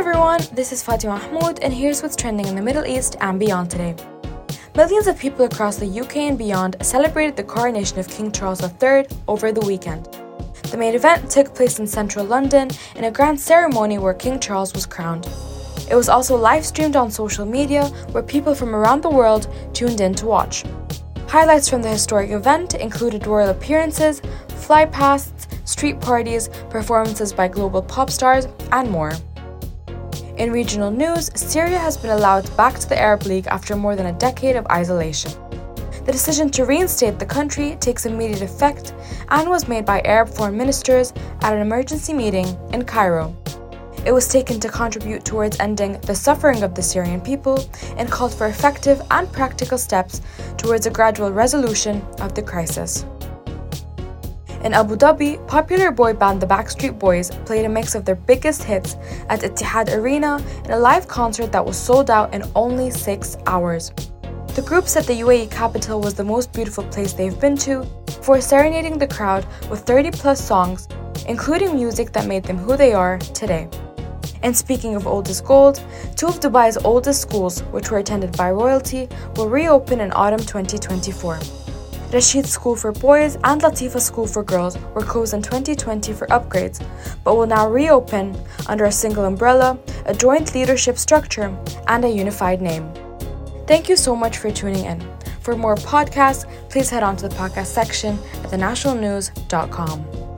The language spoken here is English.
everyone, this is Fatima Mahmoud, and here's what's trending in the Middle East and beyond today. Millions of people across the UK and beyond celebrated the coronation of King Charles III over the weekend. The main event took place in central London in a grand ceremony where King Charles was crowned. It was also live streamed on social media where people from around the world tuned in to watch. Highlights from the historic event included royal appearances, flypasts, street parties, performances by global pop stars, and more. In regional news, Syria has been allowed back to the Arab League after more than a decade of isolation. The decision to reinstate the country takes immediate effect and was made by Arab foreign ministers at an emergency meeting in Cairo. It was taken to contribute towards ending the suffering of the Syrian people and called for effective and practical steps towards a gradual resolution of the crisis. In Abu Dhabi, popular boy band the Backstreet Boys played a mix of their biggest hits at Etihad Arena in a live concert that was sold out in only six hours. The group said the UAE capital was the most beautiful place they've been to, for serenading the crowd with 30 plus songs, including music that made them who they are today. And speaking of oldest gold, two of Dubai's oldest schools, which were attended by royalty, will reopen in autumn 2024. Rashid School for Boys and Latifa School for Girls were closed in 2020 for upgrades, but will now reopen under a single umbrella, a joint leadership structure, and a unified name. Thank you so much for tuning in. For more podcasts, please head on to the podcast section at thenationalnews.com.